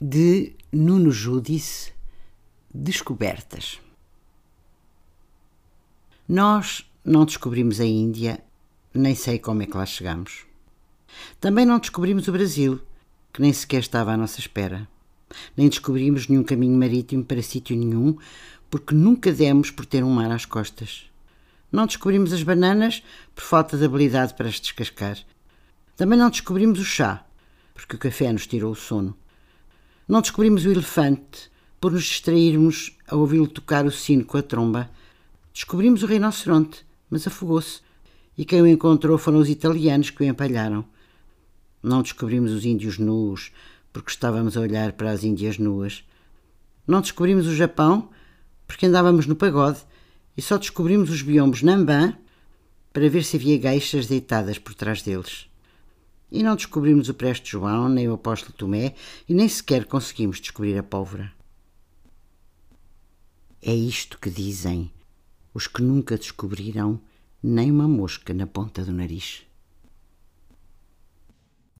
de Nuno Júdice Descobertas. Nós não descobrimos a Índia, nem sei como é que lá chegamos. Também não descobrimos o Brasil, que nem sequer estava à nossa espera. Nem descobrimos nenhum caminho marítimo para sítio nenhum, porque nunca demos por ter um mar às costas. Não descobrimos as bananas por falta de habilidade para as descascar. Também não descobrimos o chá, porque o café nos tirou o sono. Não descobrimos o elefante por nos distrairmos a ouvi-lo tocar o sino com a tromba. Descobrimos o rinoceronte, mas afogou-se. E quem o encontrou foram os italianos que o empalharam. Não descobrimos os índios nus, porque estávamos a olhar para as índias nuas. Não descobrimos o Japão, porque andávamos no pagode. E só descobrimos os biombos Nambã para ver se havia geixas deitadas por trás deles. E não descobrimos o Preste João, nem o Apóstolo Tomé, e nem sequer conseguimos descobrir a pólvora. É isto que dizem os que nunca descobriram nem uma mosca na ponta do nariz.